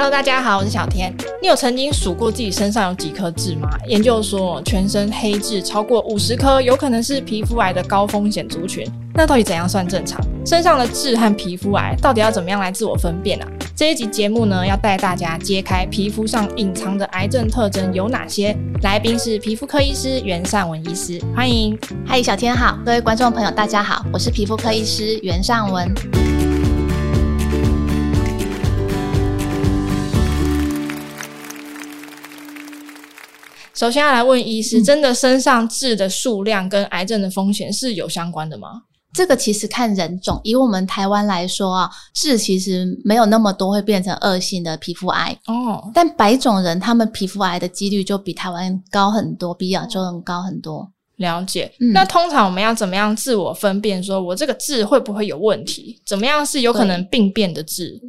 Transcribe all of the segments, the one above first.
Hello，大家好，我是小天。你有曾经数过自己身上有几颗痣吗？研究说，全身黑痣超过五十颗，有可能是皮肤癌的高风险族群。那到底怎样算正常？身上的痣和皮肤癌到底要怎么样来自我分辨啊？这一集节目呢，要带大家揭开皮肤上隐藏的癌症特征有哪些。来宾是皮肤科医师袁尚文医师，欢迎。嗨，小天好，各位观众朋友大家好，我是皮肤科医师袁尚文。首先要来问医师，真的身上痣的数量跟癌症的风险是有相关的吗？这个其实看人种，以我们台湾来说啊，痣其实没有那么多会变成恶性的皮肤癌哦。但白种人他们皮肤癌的几率就比台湾高很多，比亚洲人高很多。了解。嗯。那通常我们要怎么样自我分辨，说我这个痣会不会有问题？怎么样是有可能病变的痣？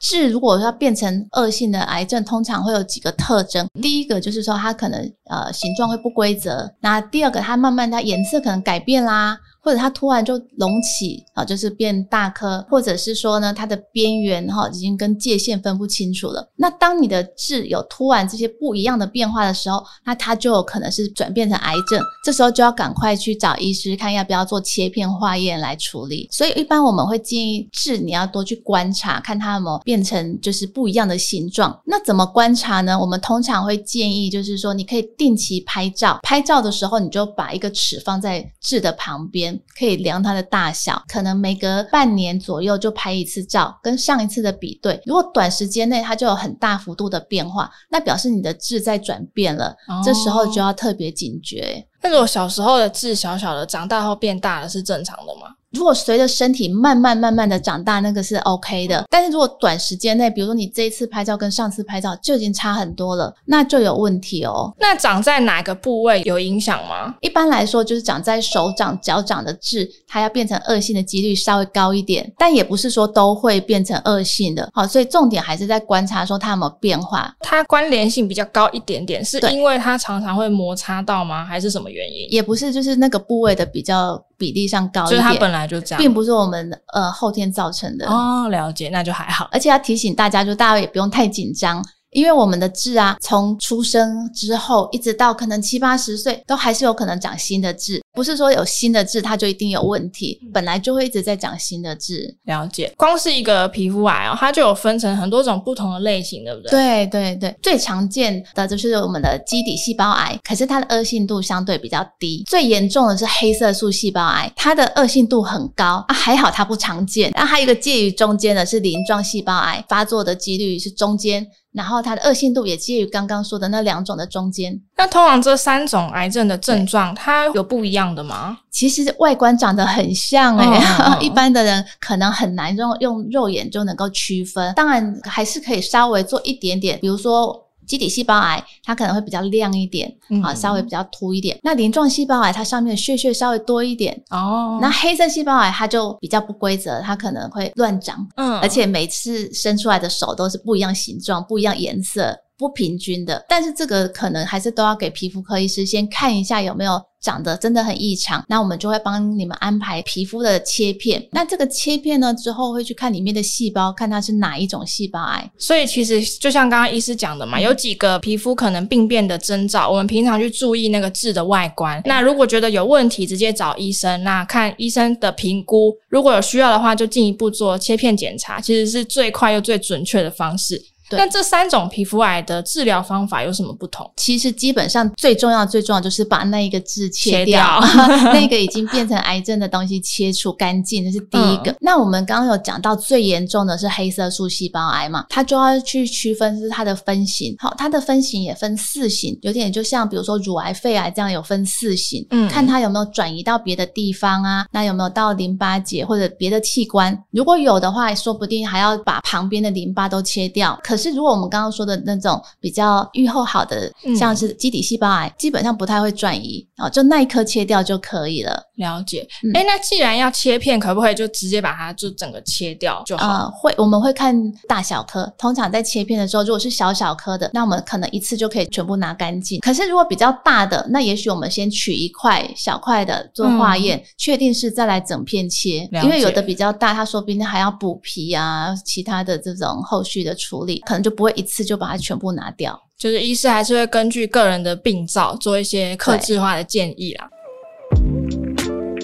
痣如果要变成恶性的癌症，通常会有几个特征。第一个就是说，它可能呃形状会不规则。那第二个，它慢慢它颜色可能改变啦。或者它突然就隆起啊，就是变大颗，或者是说呢，它的边缘哈已经跟界限分不清楚了。那当你的痣有突然这些不一样的变化的时候，那它就有可能是转变成癌症。这时候就要赶快去找医师看要不要做切片化验来处理。所以一般我们会建议痣你要多去观察，看它有没有变成就是不一样的形状。那怎么观察呢？我们通常会建议就是说，你可以定期拍照，拍照的时候你就把一个尺放在痣的旁边。可以量它的大小，可能每隔半年左右就拍一次照，跟上一次的比对。如果短时间内它就有很大幅度的变化，那表示你的痣在转变了，哦、这时候就要特别警觉。那如果小时候的痣小小的，长大后变大了，是正常的吗？如果随着身体慢慢慢慢的长大，那个是 OK 的。但是如果短时间内，比如说你这一次拍照跟上次拍照就已经差很多了，那就有问题哦。那长在哪个部位有影响吗？一般来说，就是长在手掌、脚掌的痣，它要变成恶性的几率稍微高一点，但也不是说都会变成恶性的。好，所以重点还是在观察说它有没有变化。它关联性比较高一点点，是因为它常常会摩擦到吗？还是什么原因？也不是，就是那个部位的比较。比例上高一点，就是它本来就这样，并不是我们呃后天造成的哦。了解，那就还好。而且要提醒大家，就大家也不用太紧张。因为我们的痣啊，从出生之后一直到可能七八十岁，都还是有可能长新的痣。不是说有新的痣它就一定有问题，本来就会一直在长新的痣。了解，光是一个皮肤癌哦，它就有分成很多种不同的类型，对不对？对对对，最常见的就是我们的基底细胞癌，可是它的恶性度相对比较低。最严重的是黑色素细胞癌，它的恶性度很高啊，还好它不常见。那还有一个介于中间的是鳞状细胞癌，发作的几率是中间。然后它的恶性度也介于刚刚说的那两种的中间。那通常这三种癌症的症状，它有不一样的吗？其实外观长得很像哎、一般的人可能很难用用肉眼就能够区分。当然还是可以稍微做一点点，比如说。基底细胞癌它可能会比较亮一点，啊、嗯，稍微比较凸一点。那鳞状细胞癌它上面的血血稍微多一点哦。那黑色细胞癌它就比较不规则，它可能会乱长，嗯，而且每次生出来的手都是不一样形状、不一样颜色。不平均的，但是这个可能还是都要给皮肤科医师先看一下有没有长得真的很异常，那我们就会帮你们安排皮肤的切片。那这个切片呢，之后会去看里面的细胞，看它是哪一种细胞癌。所以其实就像刚刚医师讲的嘛，有几个皮肤可能病变的征兆，我们平常去注意那个痣的外观。那如果觉得有问题，直接找医生，那看医生的评估，如果有需要的话，就进一步做切片检查，其实是最快又最准确的方式。那这三种皮肤癌的治疗方法有什么不同？其实基本上最重要、最重要就是把那一个痣切掉，切掉 那个已经变成癌症的东西切除干净，这是第一个。嗯、那我们刚刚有讲到最严重的是黑色素细胞癌嘛，它就要去区分是它的分型。好，它的分型也分四型，有点就像比如说乳癌、肺癌这样有分四型，嗯，看它有没有转移到别的地方啊，那有没有到淋巴结或者别的器官？如果有的话，说不定还要把旁边的淋巴都切掉。可是，如果我们刚刚说的那种比较预后好的，像是基底细胞癌，基本上不太会转移啊，就那一颗切掉就可以了。了解。哎、嗯，那既然要切片，可不可以就直接把它就整个切掉就好？呃，会，我们会看大小颗。通常在切片的时候，如果是小小颗的，那我们可能一次就可以全部拿干净。可是如果比较大的，那也许我们先取一块小块的做化验，嗯、确定是再来整片切。因为有的比较大，它说不定还要补皮啊，其他的这种后续的处理。可能就不会一次就把它全部拿掉。就是医师还是会根据个人的病灶做一些克制化的建议啦。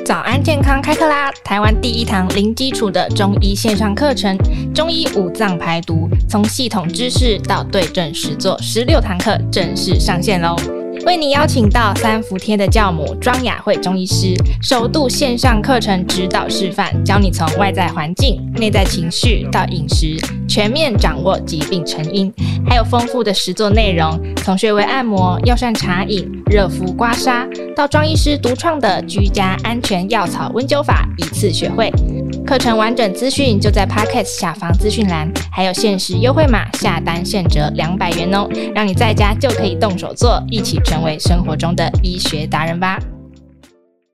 早安健康开课啦！台湾第一堂零基础的中医线上课程——中医五脏排毒，从系统知识到对症实做，十六堂课正式上线喽！为你邀请到三伏天的教母庄雅慧中医师，首度线上课程指导示范，教你从外在环境、内在情绪到饮食，全面掌握疾病成因，还有丰富的实作内容，从穴位按摩、药膳茶饮、热敷刮痧，到庄医师独创的居家安全药草温灸法，一次学会。课程完整资讯就在 Podcast 下方资讯栏，还有限时优惠码，下单现折两百元哦，让你在家就可以动手做，一起成为生活中的医学达人吧。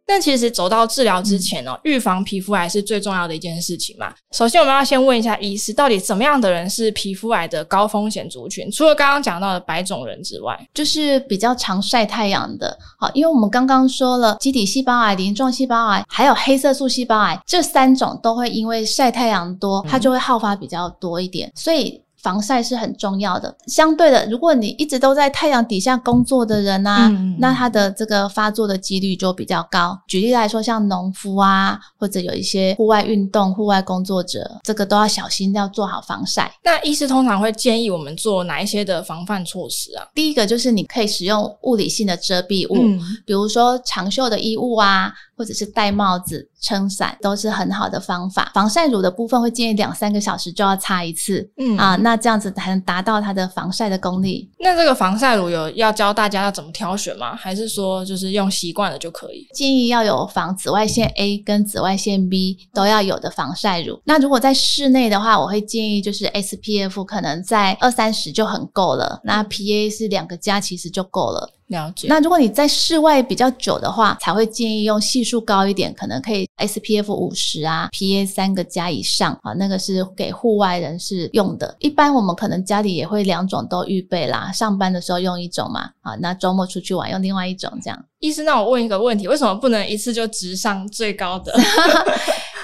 但其实走到治疗之前哦，预防皮肤癌是最重要的一件事情嘛。首先，我们要先问一下医师，到底怎么样的人是皮肤癌的高风险族群？除了刚刚讲到的白种人之外，就是比较常晒太阳的。好，因为我们刚刚说了，基底细胞癌、鳞状细胞癌，还有黑色素细胞癌，这三种都会因为晒太阳多，它就会好发比较多一点。所以。防晒是很重要的。相对的，如果你一直都在太阳底下工作的人啊，嗯、那他的这个发作的几率就比较高。举例来说，像农夫啊，或者有一些户外运动、户外工作者，这个都要小心，要做好防晒。那医师通常会建议我们做哪一些的防范措施啊？第一个就是你可以使用物理性的遮蔽物，嗯、比如说长袖的衣物啊。或者是戴帽子、撑伞都是很好的方法。防晒乳的部分会建议两三个小时就要擦一次，嗯啊，那这样子才能达到它的防晒的功力。那这个防晒乳有要教大家要怎么挑选吗？还是说就是用习惯了就可以？建议要有防紫外线 A 跟紫外线 B 都要有的防晒乳。那如果在室内的话，我会建议就是 SPF 可能在二三十就很够了，那 PA 是两个加其实就够了。了解。那如果你在室外比较久的话，才会建议用系数高一点，可能可以 SPF 五十啊，PA 三个加以上啊，那个是给户外人士用的。一般我们可能家里也会两种都预备啦，上班的时候用一种嘛，啊，那周末出去玩用另外一种这样。医师，那我问一个问题，为什么不能一次就直上最高的？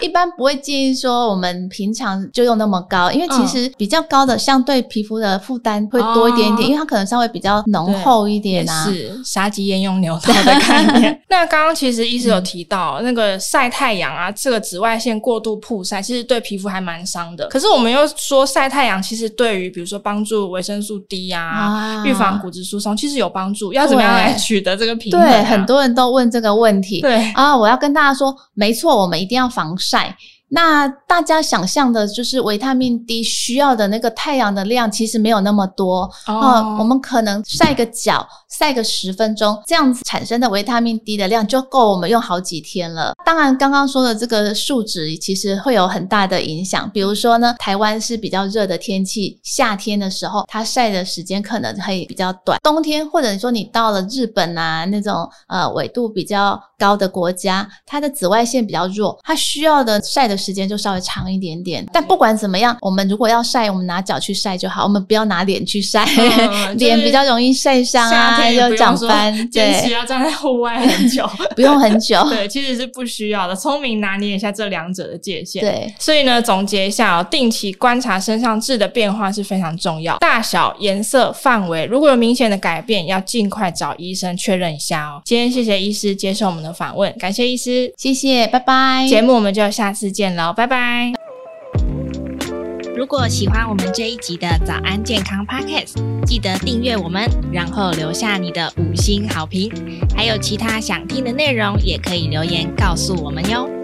一般不会建议说我们平常就用那么高，因为其实比较高的相对皮肤的负担会多一点点，哦、因为它可能稍微比较浓厚一点啊。是杀鸡焉用牛刀的 概念。那刚刚其实医师有提到、嗯、那个晒太阳啊，这个紫外线过度曝晒，其实对皮肤还蛮伤的。可是我们又说晒太阳其实对于比如说帮助维生素 D 呀、啊，预、啊、防骨质疏松，其实有帮助。要怎么样来取得这个平衡、啊？对，很多人都问这个问题。对啊，我要跟大家说，没错，我们一定要防晒。晒那大家想象的就是维他命 D 需要的那个太阳的量，其实没有那么多哦、oh. 呃。我们可能晒个脚，晒个十分钟，这样子产生的维他命 D 的量就够我们用好几天了。当然，刚刚说的这个数值其实会有很大的影响。比如说呢，台湾是比较热的天气，夏天的时候它晒的时间可能会比较短。冬天或者说你到了日本啊那种呃纬度比较高的国家，它的紫外线比较弱，它需要的晒的。时间就稍微长一点点，但不管怎么样，我们如果要晒，我们拿脚去晒就好，我们不要拿脸去晒，脸、嗯 就是、比较容易晒伤啊，还有长斑。坚持要站在户外很久，不用很久。对，其实是不需要的，聪明拿捏一下这两者的界限。对，所以呢，总结一下哦，定期观察身上痣的变化是非常重要，大小、颜色、范围，如果有明显的改变，要尽快找医生确认一下哦。今天谢谢医师接受我们的访问，感谢医师，谢谢，拜拜。节目我们就下次见。喽拜拜！如果喜欢我们这一集的早安健康 Podcast，记得订阅我们，然后留下你的五星好评。还有其他想听的内容，也可以留言告诉我们哟。